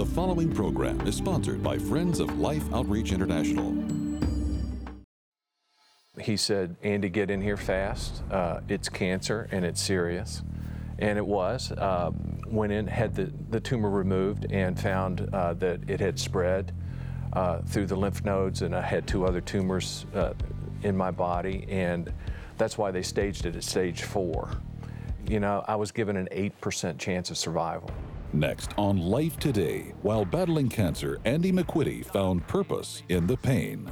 The following program is sponsored by Friends of Life Outreach International. He said, Andy, get in here fast. Uh, it's cancer and it's serious. And it was. Uh, went in, had the, the tumor removed, and found uh, that it had spread uh, through the lymph nodes, and I had two other tumors uh, in my body. And that's why they staged it at stage four. You know, I was given an 8% chance of survival. Next on Life Today, while battling cancer, Andy McQuitty found purpose in the pain.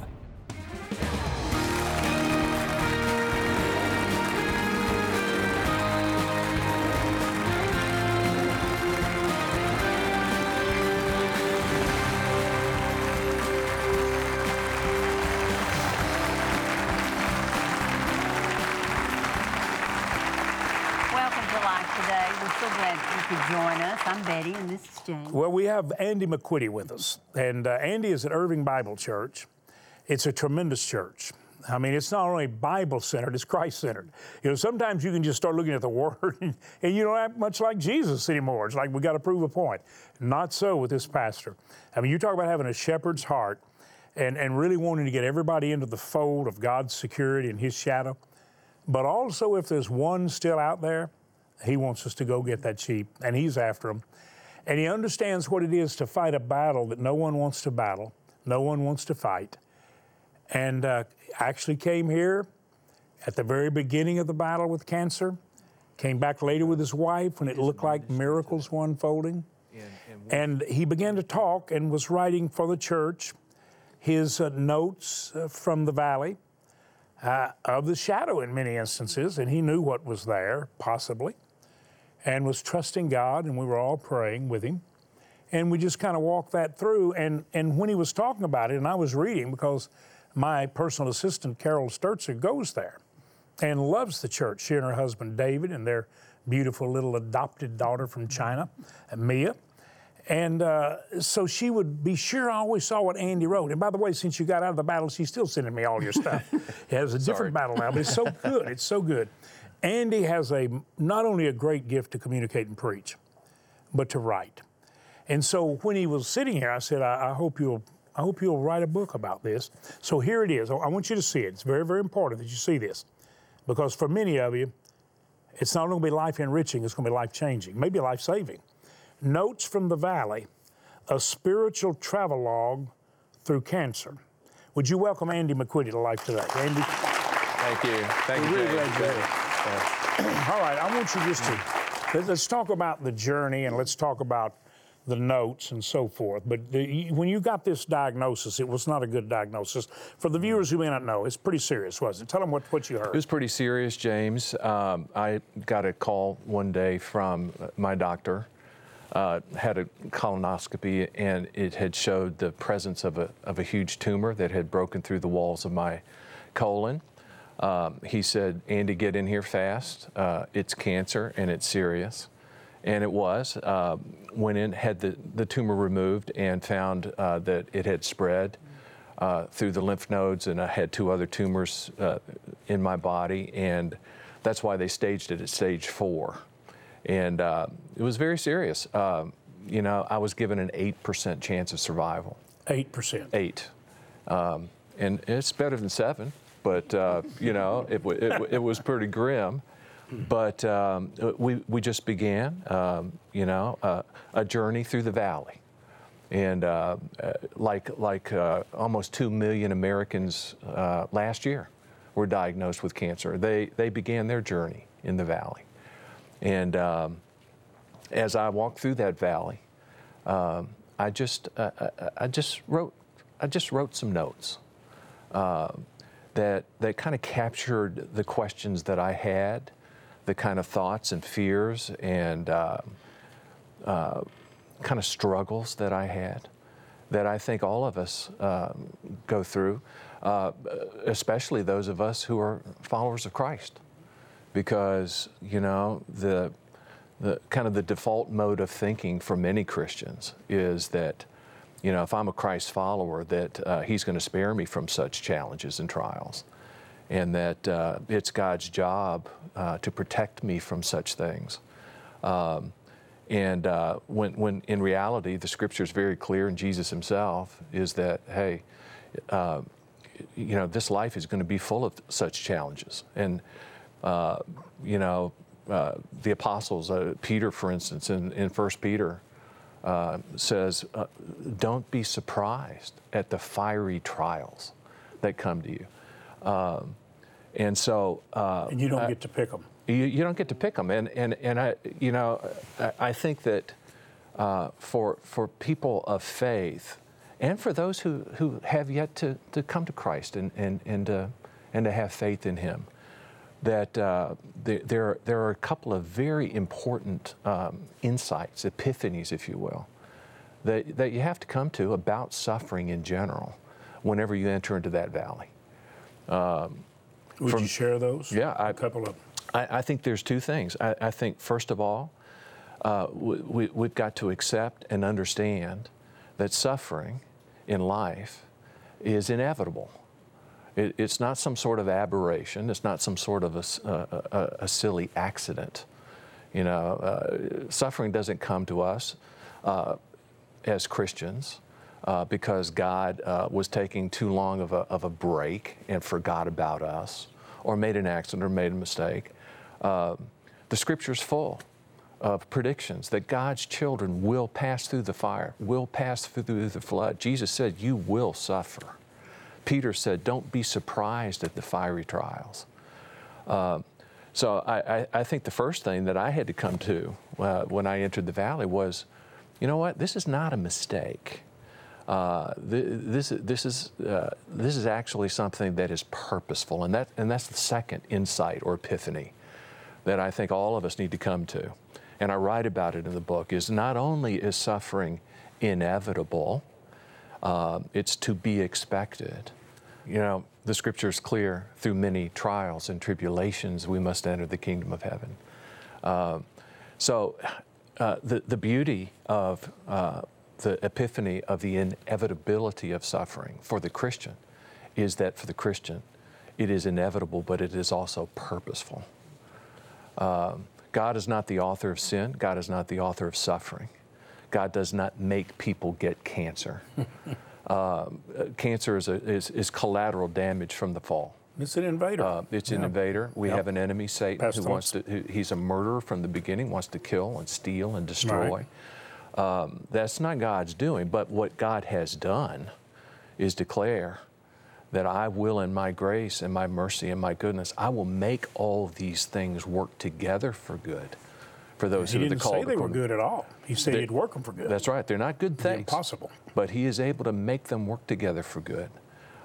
Welcome to Life Today. We're so glad you could join us. I'm Betty, and this is James. Well, we have Andy McQuitty with us. And uh, Andy is at Irving Bible Church. It's a tremendous church. I mean, it's not only Bible centered, it's Christ centered. You know, sometimes you can just start looking at the Word and, and you don't act much like Jesus anymore. It's like we got to prove a point. Not so with this pastor. I mean, you talk about having a shepherd's heart and, and really wanting to get everybody into the fold of God's security and His shadow. But also, if there's one still out there, he wants us to go get that sheep, and he's after them. And he understands what it is to fight a battle that no one wants to battle, no one wants to fight. And uh, actually came here at the very beginning of the battle with cancer, came back later with his wife when it looked like miracles were unfolding. And he began to talk and was writing for the church his uh, notes uh, from the valley uh, of the shadow in many instances, and he knew what was there, possibly, and was trusting God, and we were all praying with him. And we just kind of walked that through. And, and when he was talking about it, and I was reading because my personal assistant, Carol Sturzer, goes there and loves the church. She and her husband, David, and their beautiful little adopted daughter from China, Mia. And uh, so she would be sure I always saw what Andy wrote. And by the way, since you got out of the battle, she's still sending me all your stuff. it has a different battle now, but it's so good. It's so good. Andy has a not only a great gift to communicate and preach, but to write. And so when he was sitting here, I said, I, I hope you'll I hope you'll write a book about this. So here it is. I want you to see it. It's very, very important that you see this. Because for many of you, it's not only going to be life enriching, it's going to be life changing, maybe life saving. Notes from the Valley, a spiritual travelogue through cancer. Would you welcome Andy McQuitty to life today? Andy, Thank you. Thank you. We're really glad. All right, I want you just to let's- talk about the journey and let's talk about the notes and so forth. But the, when you got this diagnosis, it was not a good diagnosis. For the viewers who may not know, it's pretty serious, wasn't it? Tell them what, what you heard. It was pretty serious, James. Um, I got a call one day from my doctor. Uh, had a colonoscopy, and it had showed the presence of a, of a huge tumor that had broken through the walls of my colon. Um, he said, Andy, get in here fast. Uh, it's cancer and it's serious. And it was. Uh, went in, had the, the tumor removed, and found uh, that it had spread uh, through the lymph nodes, and I had two other tumors uh, in my body, and that's why they staged it at stage four. And uh, it was very serious. Um, you know, I was given an 8% chance of survival. 8%. Eight. Um, and it's better than seven, but, uh, you know, it, it, it was pretty grim. But um, we, we just began, um, you know, uh, a journey through the valley. And uh, uh, like, like uh, almost 2 million Americans uh, last year were diagnosed with cancer. They, they began their journey in the valley. And um, as I walked through that valley, um, I just I, I just wrote I just wrote some notes uh, that that kind of captured the questions that I had, the kind of thoughts and fears and uh, uh, kind of struggles that I had, that I think all of us um, go through, uh, especially those of us who are followers of Christ. Because you know the the kind of the default mode of thinking for many Christians is that you know if I'm a Christ follower that uh, He's going to spare me from such challenges and trials, and that uh, it's God's job uh, to protect me from such things. Um, And uh, when, when in reality, the scripture is very clear, and Jesus himself is that, hey, uh, you know, this life is going to be full of such challenges. And, uh, you know, uh, the apostles, Peter, for instance, in, in 1 Peter, uh, says, uh, don't be surprised at the fiery trials that come to you. Um, and so. Uh, and you don't get to pick them. You, you, don't get to pick them. And, and, and I, you know, I, I think that uh, for, for people of faith, and for those who, who have yet to, to come to Christ and, and, and, uh, and to have faith in Him, that uh, there, there, there, are a couple of very important um, insights, epiphanies, if you will, that, that you have to come to about suffering in general whenever you enter into that valley. Um, Would from, you share those? Yeah. I, a couple of I, I, think there's two things. I, I think, first of all, uh, we, we've got to accept and understand that suffering in life is inevitable. It, it's not some sort of aberration. It's not some sort of a, a, a silly accident. You know, uh, suffering doesn't come to us uh, as Christians uh, because God uh, was taking too long of a, of a break and forgot about us, or made an accident or made a mistake. Uh, the Scripture's full of predictions that God's children will pass through the fire, will pass through the flood. Jesus said, You will suffer. Peter said, Don't be surprised at the fiery trials. Uh, so I, I, I, think the first thing that I had to come to uh, when I entered the valley was, you know what? This is not a mistake. Uh, this, this, is, uh, this is actually something that is purposeful, and, that, and that's the second insight or epiphany that I think all of us need to come to and I write about it in the book, is not only is suffering inevitable, uh, it's to be expected. You know, the scripture is clear through many trials and tribulations, we must enter the kingdom of heaven. Uh, so, uh, the, the beauty of uh, the epiphany of the inevitability of suffering for the Christian is that for the Christian, it is inevitable, but it is also purposeful. Um, God is not the author of sin, God is not the author of suffering. God does not make people get cancer. uh, cancer is, a, is, is, collateral damage from the fall. It's an invader. Uh, it's yeah. an invader. We yep. have an enemy, Satan, who wants to. Who, he's a murderer from the beginning. Wants to kill and steal and destroy. Right. Um, that's not God's doing. But what God has done is declare that I will, in my grace and my mercy and my goodness, I will make all these things work together for good for those he who are the called. He didn't say they were good at all. He said they, he'd work them for good. That's right. They're not good things. impossible. But he is able to make them work together for good.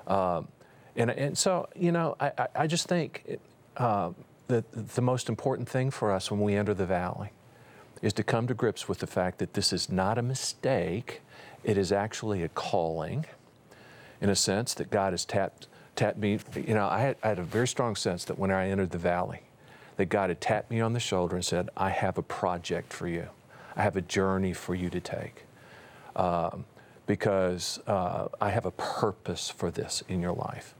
Um, and, and so, you know, I, I just think uh, that the most important thing for us when we enter the valley is to come to grips with the fact that this is not a mistake. It is actually a calling in a sense that God has tapped, tapped me. You know, I had, I had a very strong sense that when I entered the valley, that God had tapped me on the shoulder and said, I have a project for you. I have a journey for you to take. Um, because uh, I have a purpose for this in your life.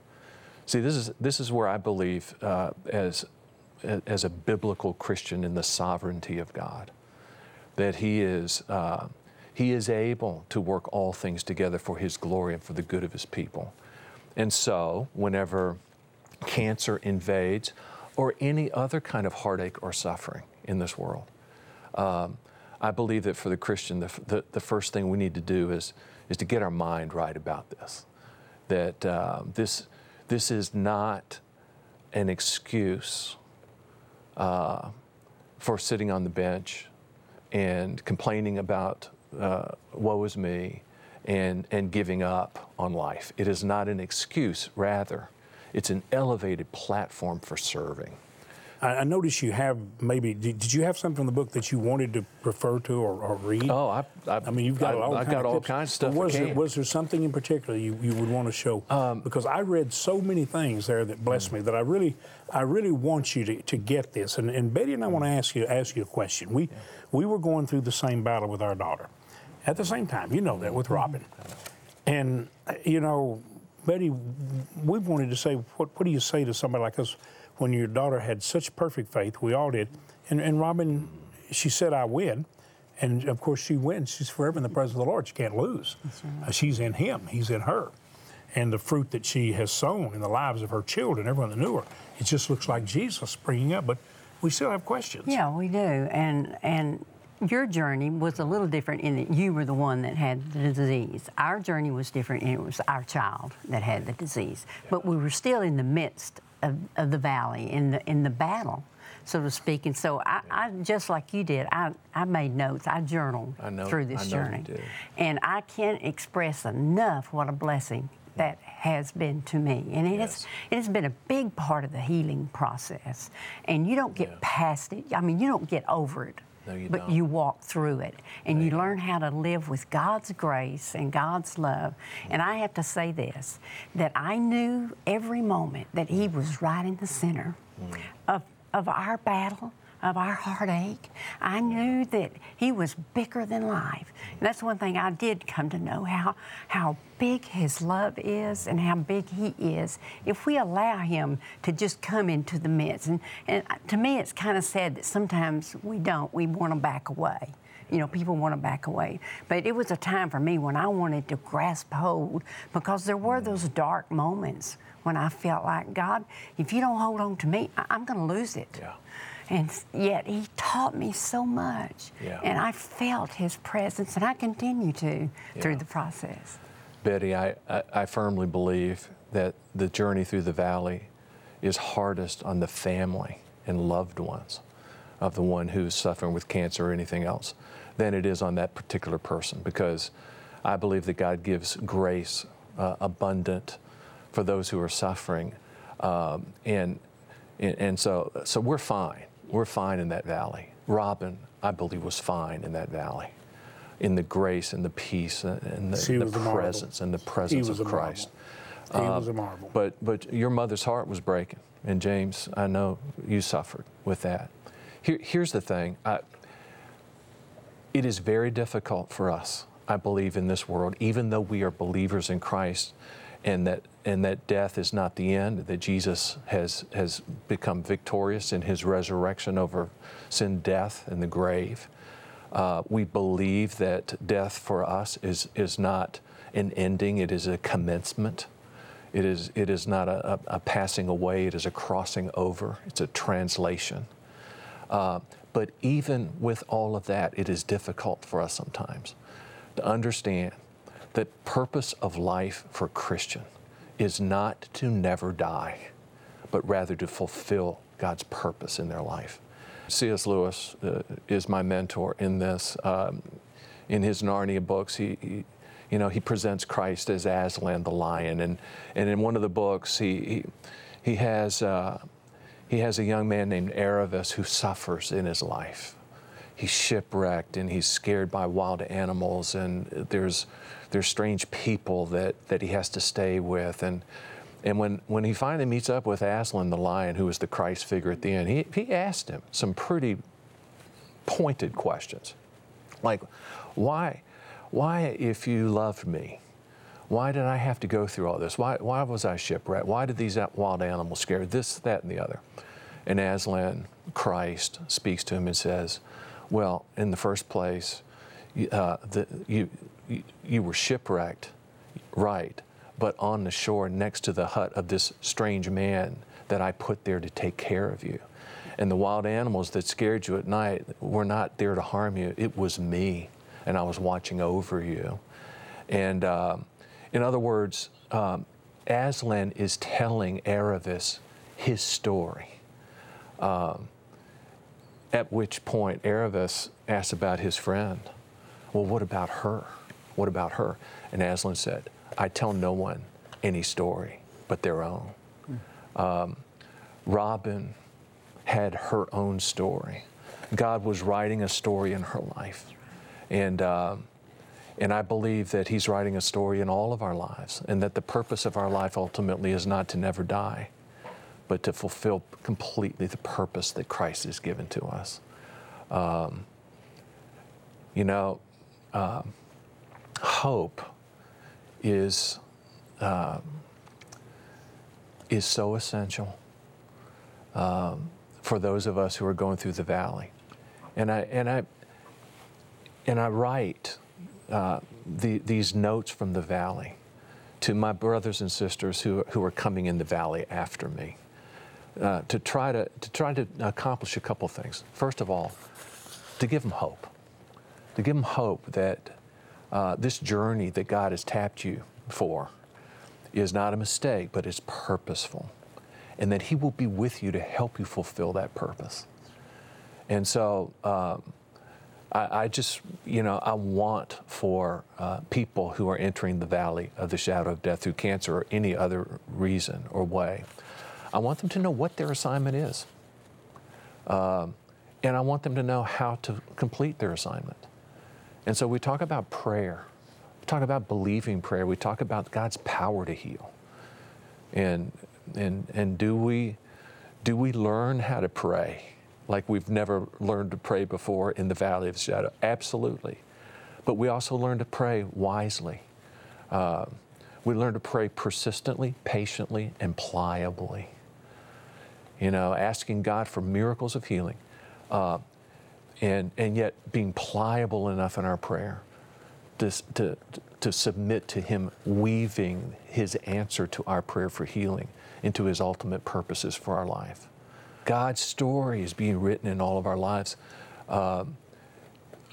See, this is, this is where I believe uh, as, as a biblical Christian in the sovereignty of God, that He is. Uh, he is able to work all things together for His glory and for the good of His people. And so, whenever cancer invades or any other kind of heartache or suffering in this world, um, I believe that for the Christian, the, the, the, first thing we need to do is, is to get our mind right about this. That uh, this, this is not an excuse uh, for sitting on the bench and complaining about uh, woe is me, and, and giving up on life. It is not an excuse, rather, it's an elevated platform for serving. I, I noticed you have maybe. Did, did, you have something from the book that you wanted to refer to or, or read? Oh, I, I, I, mean, you've got I, all, I've got all kinds of stuff. Was there, was there something in particular you, you would want to show? Um, because I read so many things there that blessed mm-hmm. me that I really, I really want you to, to get this. And, and Betty and I want to ask you ask you a question. We, yeah. we were going through the same battle with our daughter at the same time. You know that with Robin. And, you know, Betty, we wanted to say, what, what do you say to somebody like us when your daughter had such perfect faith? We all did. And, and Robin, she said, I win. And of course, she wins. She's forever in the presence of the Lord. She can't lose. Uh, she's in Him, He's in her. And the fruit that she has sown in the lives of her children, everyone that knew her, it just looks like Jesus springing up. But we still have questions. Yeah, we do. And and your journey was a little different in that you were the one that had the disease. Our journey was different and it was our child that had the disease. But we were still in the midst of, of the valley, in the in the battle, so to speak. And so I, I just like you did, I, I made notes, I journaled I know- through this I know you journey. And I can't express enough what a blessing that has been to me. And it, Yes. has, it has been a big part of the healing process. And you don't get Yeah. past it. I mean, you don't get over it. No, you but don't. you walk through it and you you learn how to live with God's grace and God's love. And I have to say this that I knew every moment that He was right in the center Mm. of, of our battle, of our heartache. I knew that He was bigger than life. And that's one thing I did come to know how, how big His love is and how big He is if we allow Him to just come into the midst. And, and to me, it's kind of sad that sometimes we don't. We want to back away. You know, people want to back away. But it was a time for me when I wanted to grasp hold because there were those dark moments when I felt like, God, if you don't hold on to me, I- I'm going to lose it. Yeah. And yet He taught me so much. Yeah. And I felt His presence, and I continue to through the process. Betty, I, I, I firmly believe that the journey through the valley is hardest on the family and loved ones of the one who's suffering with cancer or anything else than it is on that particular person because I believe that God gives grace uh, abundant for those who are suffering. Um, and, and, and so, so we're fine. We're fine in that valley. Robin, I believe, was fine in that valley in the grace and the peace and and the, was the presence and the presence of Christ. He Uh, was a marvel. But but your mother's heart was breaking, and James, I know you suffered with that. Here, here's the thing: I, it is very difficult for us, I believe, in this world, even though we are believers in Christ, and that and that death is not the end. That Jesus has has become victorious in His resurrection over sin, death, and the grave. Uh, we believe that death for us is, is not an ending, it is a commencement. It is, it is not a, a, passing away, it is a crossing over, it's a translation. Uh, but even with all of that, it is difficult for us sometimes to understand that purpose of life for Christian is not to never die, but rather to fulfill God's purpose in their life. C.S. Lewis uh, is my mentor in this. Um, in his Narnia books, he, he, you know, he presents Christ as Aslan the lion, and, and in one of the books, he, he, he has uh, he has a young man named Aravis who suffers in his life. He's shipwrecked and he's scared by wild animals, and there's there's strange people that, that he has to stay with, and and when, when he finally meets up with Aslan the lion, who is the Christ figure at the end, he, he asked him some pretty pointed questions. Like, why, why, if you loved me, why did I have to go through all this? Why, why was I shipwrecked? Why did these wild animals scare this, that, and the other? And Aslan, Christ, speaks to him and says, Well, in the first place, uh, the, you, you, were shipwrecked, right, but on the shore next to the hut of this strange man that I put there to take care of you. And the wild animals that scared you at night were not there to harm you, it was me, and I was watching over you. And um, in other words, um, Aslan is telling Aravis his story. Um, at which point, Aravis asks about his friend. Well, what about her? What about her? And Aslan said, I tell no one any story but their own. Um, Robin had her own story. God was writing a story in her life. And, um, and I believe that He's writing a story in all of our lives, and that the purpose of our life ultimately is not to never die, but to fulfill completely the purpose that Christ has given to us. Um, you know, um, hope is um, is so essential um, for those of us who are going through the valley, and I and I and I write uh, the, these notes from the valley to my brothers and sisters who, who are coming in the valley after me uh, to, try to, to try to accomplish a couple things. First of all, to give them hope, to give them hope that uh, this journey that God has tapped you for is not a mistake, but is purposeful, and that He will be with you to help you fulfill that purpose. And so, um, I, I, just, you know, I want for uh, people who are entering the valley of the shadow of death through cancer or any other reason or way, I want them to know what their assignment is. Um, and I want them to know how to complete their assignment. And so we talk about prayer. We talk about believing prayer. We talk about God's power to heal. And, and, and do, we, do we learn how to pray like we've never learned to pray before in the valley of the shadow? Absolutely. But we also learn to pray wisely. Uh, we learn to pray persistently, patiently, and pliably. You know, asking God for miracles of healing, uh, and, and yet being pliable enough in our prayer to, to, to submit to Him weaving His answer to our prayer for healing into His ultimate purposes for our life. God's story is being written in all of our lives. Um,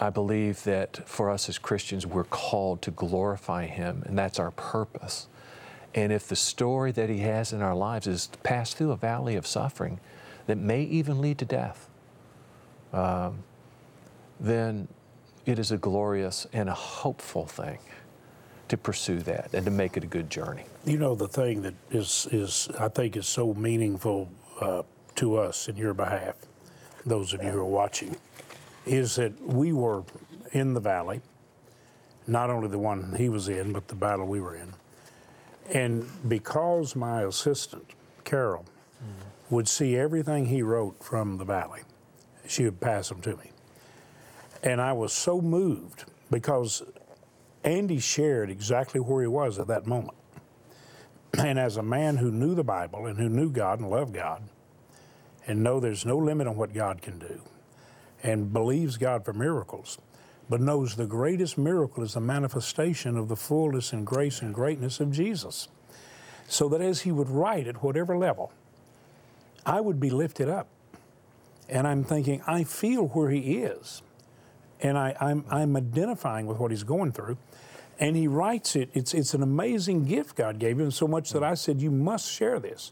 I believe that for us as Christians, we're called to glorify Him, and that's our purpose. And if the story that He has in our lives is to pass through a valley of suffering that may even lead to death, um, then it is a glorious and a hopeful thing to pursue that and to make it a good journey. You know, the thing that is, is I think is so meaningful uh, to us in your behalf, those of you who are watching, is that we were in the valley, not only the one he was in, but the battle we were in. And because my assistant, Carol, mm-hmm. would see everything he wrote from the valley, she would pass them to me. And I was so moved because Andy shared exactly where he was at that moment. And as a man who knew the Bible and who knew God and loved God, and know there's no limit on what God can do, and believes God for miracles, but knows the greatest miracle is the manifestation of the fullness and grace and greatness of Jesus. So that as he would write at whatever level, I would be lifted up. And I'm thinking, I feel where he is and I, am I'm, I'm identifying with what he's going through. And he writes it. It's, it's an amazing gift God gave him, so much that I said, You must share this.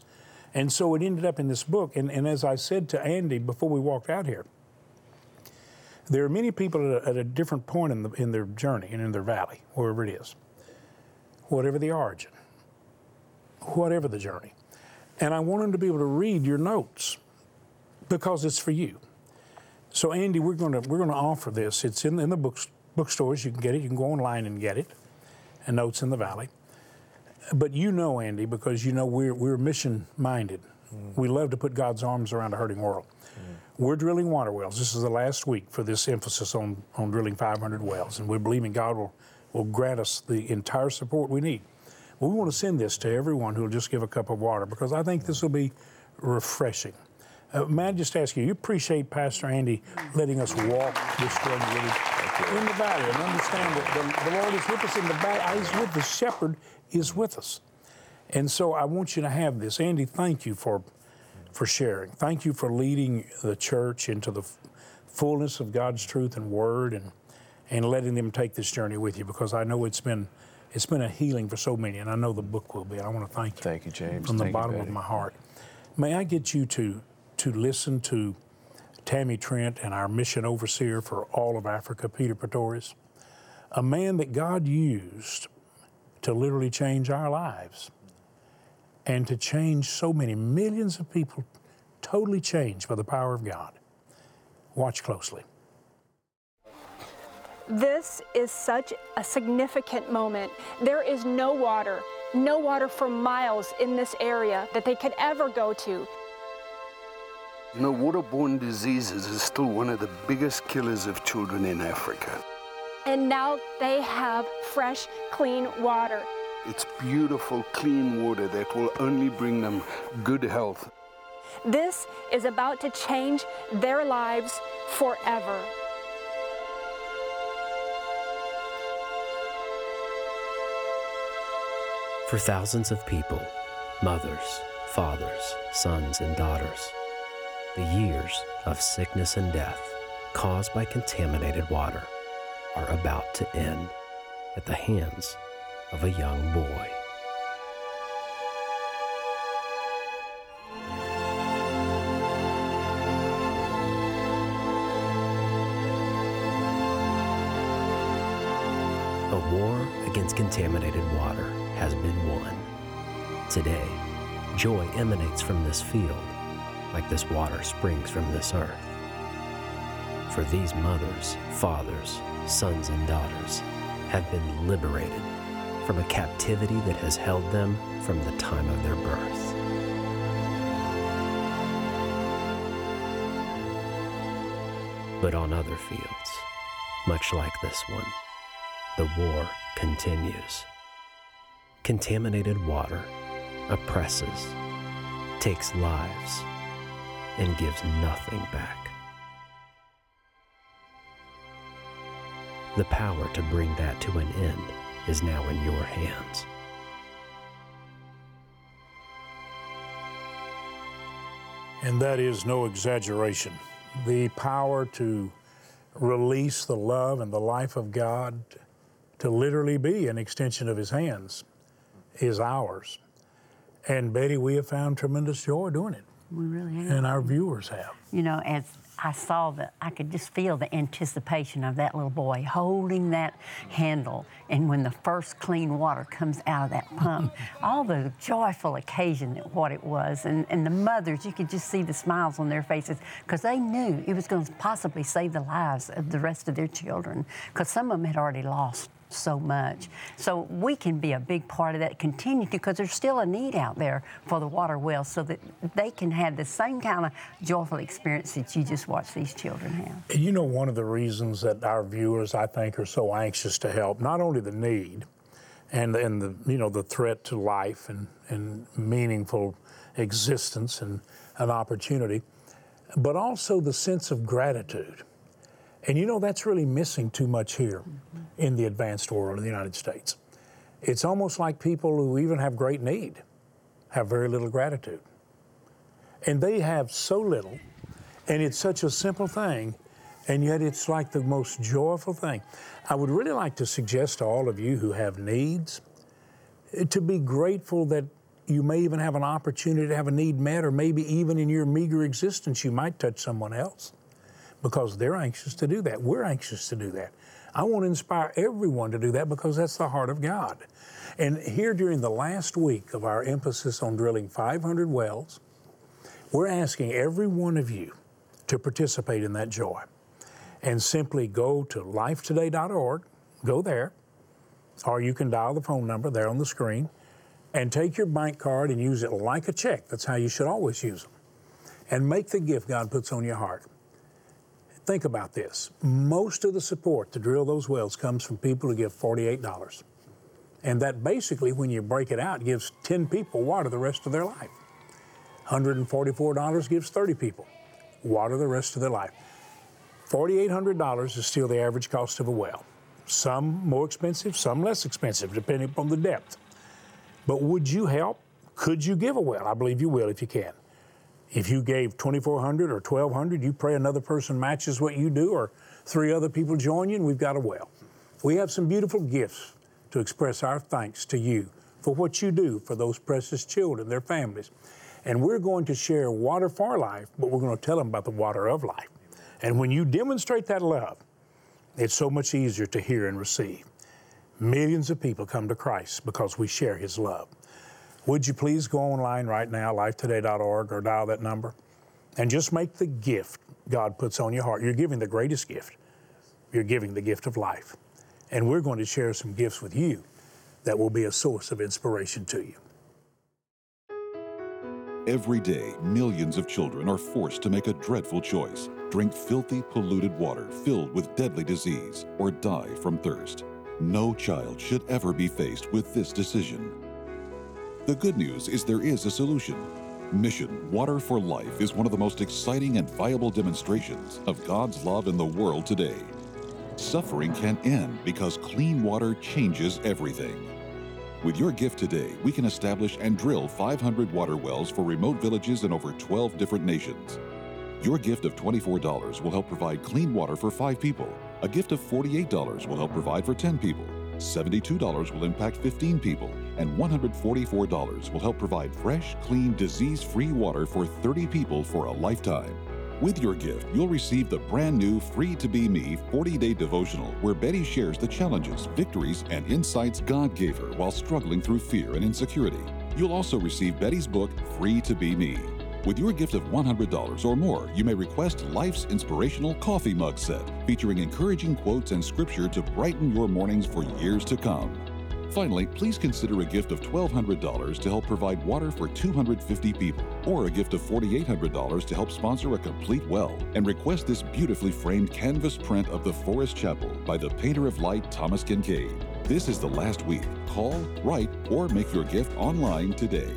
And so it ended up in this book. And, and as I said to Andy before we walked out here, there are many people at a, at a different point in, the, in their journey and in their valley, wherever it is, whatever the origin, whatever the journey. And I want them to be able to read your notes because it's for you. So Andy, we're going to we're going to offer this. It's in in the books bookstores. You can get it. You can go online and get it. And Notes in the Valley. But you know, Andy, because you know we're we're mission minded. Mm. We love to put God's arms around a hurting world. Mm. We're drilling water wells. This is the last week for this emphasis on on drilling 500 wells, and we're believing God will will grant us the entire support we need. Well, we want to send this to everyone who will just give a cup of water because I think this will be refreshing. Uh, may I just ask you, you appreciate Pastor Andy letting us walk this journey in the valley and understand that the, the Lord is with us in the valley. He's with the shepherd is with us. And so I want you to have this. Andy, thank you for, for sharing. Thank you for leading the church into the fullness of God's truth and word and, and letting them take this journey with you because I know it's been it's been a healing for so many, and I know the book will be. I want to thank you. Thank you, James. From the thank bottom you, of my heart. May I get you to to listen to Tammy Trent and our mission overseer for all of Africa, Peter Pretorius, a man that God used to literally change our lives and to change so many millions of people, totally changed by the power of God. Watch closely. This is such a significant moment. There is no water, no water for miles in this area that they could ever go to. You know, waterborne diseases is still one of the biggest killers of children in Africa. And now they have fresh, clean water. It's beautiful, clean water that will only bring them good health. This is about to change their lives forever. For thousands of people, mothers, fathers, sons, and daughters, the years of sickness and death caused by contaminated water are about to end at the hands of a young boy. A war against contaminated water has been won. Today, joy emanates from this field like this water springs from this earth. For these mothers, fathers, sons, and daughters have been liberated from a captivity that has held them from the time of their birth. But on other fields, much like this one, the war continues. Contaminated water oppresses, takes lives, and gives nothing back. The power to bring that to an end is now in your hands. And that is no exaggeration. The power to release the love and the life of God to literally be an extension of His hands is ours. And Betty, we have found tremendous joy doing it, We really have. and our viewers have. you know, as I saw that, I could just feel the anticipation of that little boy holding that handle. And when the first clean water comes out of that pump, all the joyful occasion that what it was. And, and the mothers, you could just see the smiles on their faces because they knew it was going to possibly save the lives of the rest of their children because some of them had already lost so much. So we can be a big part of that, continue because there's still a need out there for the water wells so that they can have the same kind of joyful experience that you just watched these children have. You know, one of the reasons that our viewers, I think, are so anxious to help, not only the need and, and the, you know, the threat to life and, and meaningful existence and an opportunity, but also the sense of gratitude. And you know, that's really missing too much here in the advanced world in the United States. It's almost like people who even have great need have very little gratitude. And they have so little, and it's such a simple thing, and yet it's like the most joyful thing. I would really like to suggest to all of you who have needs eh, to be grateful that you may even have an opportunity to have a need met, or maybe even in your meager existence, you might touch someone else because they're anxious to do that. We're anxious to do that. I want to inspire everyone to do that because that's the heart of God. And here during the last week of our emphasis on drilling 500 wells, we're asking every one of you to participate in that joy. And simply go to lifetoday.org, go there, or you can dial the phone number there on the screen and take your bank card and use it like a check. That's how you should always use them. And make the gift God puts on your heart. Think about this. Most of the support to drill those wells comes from people who give $48. And that basically, when you break it out, gives 10 people water the rest of their life. $144 gives 30 people water the rest of their life. $4,800 is still the average cost of a well. Some more expensive, some less expensive, depending upon the depth. But would you help? Could you give a well? I believe you will if you can. If you gave 2400 or 1200 you pray another person matches what you do, or three other people join you, and we've got a well. We have some beautiful gifts to express our thanks to you for what you do for those precious children, their families. And we're going to share water for life, but we're going to tell them about the water of life. And when you demonstrate that love, it's so much easier to hear and receive. Millions of people come to Christ because we share His love. Would you please go online right now, lifetoday.org, or dial that number, and just make the gift God puts on your heart? You're giving the greatest gift. You're giving the gift of life. And we're going to share some gifts with you that will be a source of inspiration to you. Every day, millions of children are forced to make a dreadful choice drink filthy, polluted water filled with deadly disease, or die from thirst. No child should ever be faced with this decision. The good news is there is a solution. Mission Water for Life is one of the most exciting and viable demonstrations of God's love in the world today. Suffering can end because clean water changes everything. With your gift today, we can establish and drill 500 water wells for remote villages in over 12 different nations. Your gift of $24 will help provide clean water for five people. A gift of $48 will help provide for 10 people. $72 will impact 15 people, and $144 will help provide fresh, clean, disease free water for 30 people for a lifetime. With your gift, you'll receive the brand new Free to Be Me 40 day devotional where Betty shares the challenges, victories, and insights God gave her while struggling through fear and insecurity. You'll also receive Betty's book, Free to Be Me. With your gift of $100 or more, you may request Life's Inspirational Coffee Mug Set, featuring encouraging quotes and scripture to brighten your mornings for years to come. Finally, please consider a gift of $1,200 to help provide water for 250 people, or a gift of $4,800 to help sponsor a complete well, and request this beautifully framed canvas print of the Forest Chapel by the painter of light Thomas Kinkade. This is the last week. Call, write, or make your gift online today.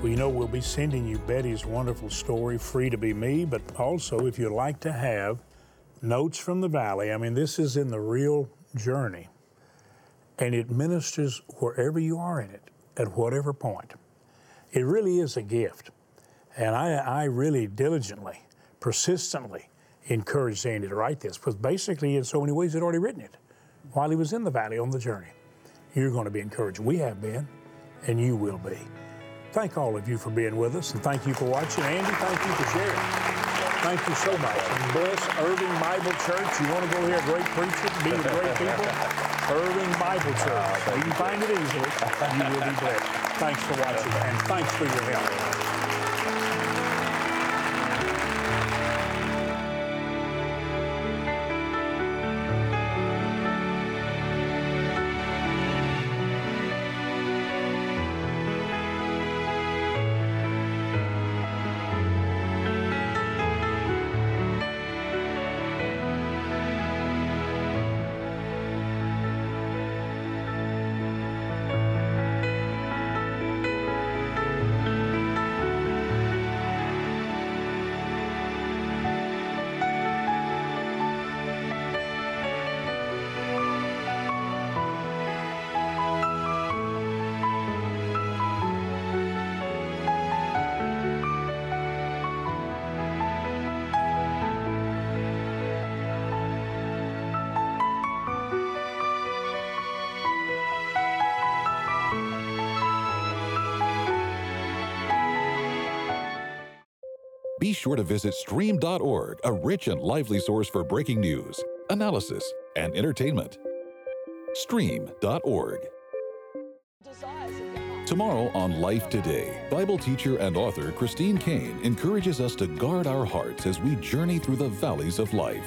Well, you know, we'll be sending you Betty's wonderful story, Free to Be Me, but also if you'd like to have notes from the valley, I mean, this is in the real journey, and it ministers wherever you are in it, at whatever point. It really is a gift. And I, I really diligently, persistently encouraged Andy to write this because basically, in so many ways, he'd already written it while he was in the valley on the journey. You're going to be encouraged. We have been, and you will be. Thank all of you for being with us, and thank you for watching. Andy, thank you for sharing. Thank you so much. And bless Irving Bible Church. You want to go hear a great preacher, be with great people? Irving Bible Church. Ah, you can find it easily. You will be blessed. Thanks for watching, and thanks for your help. Be sure to visit stream.org, a rich and lively source for breaking news, analysis, and entertainment. Stream.org. Tomorrow on Life Today, Bible teacher and author Christine Caine encourages us to guard our hearts as we journey through the valleys of life.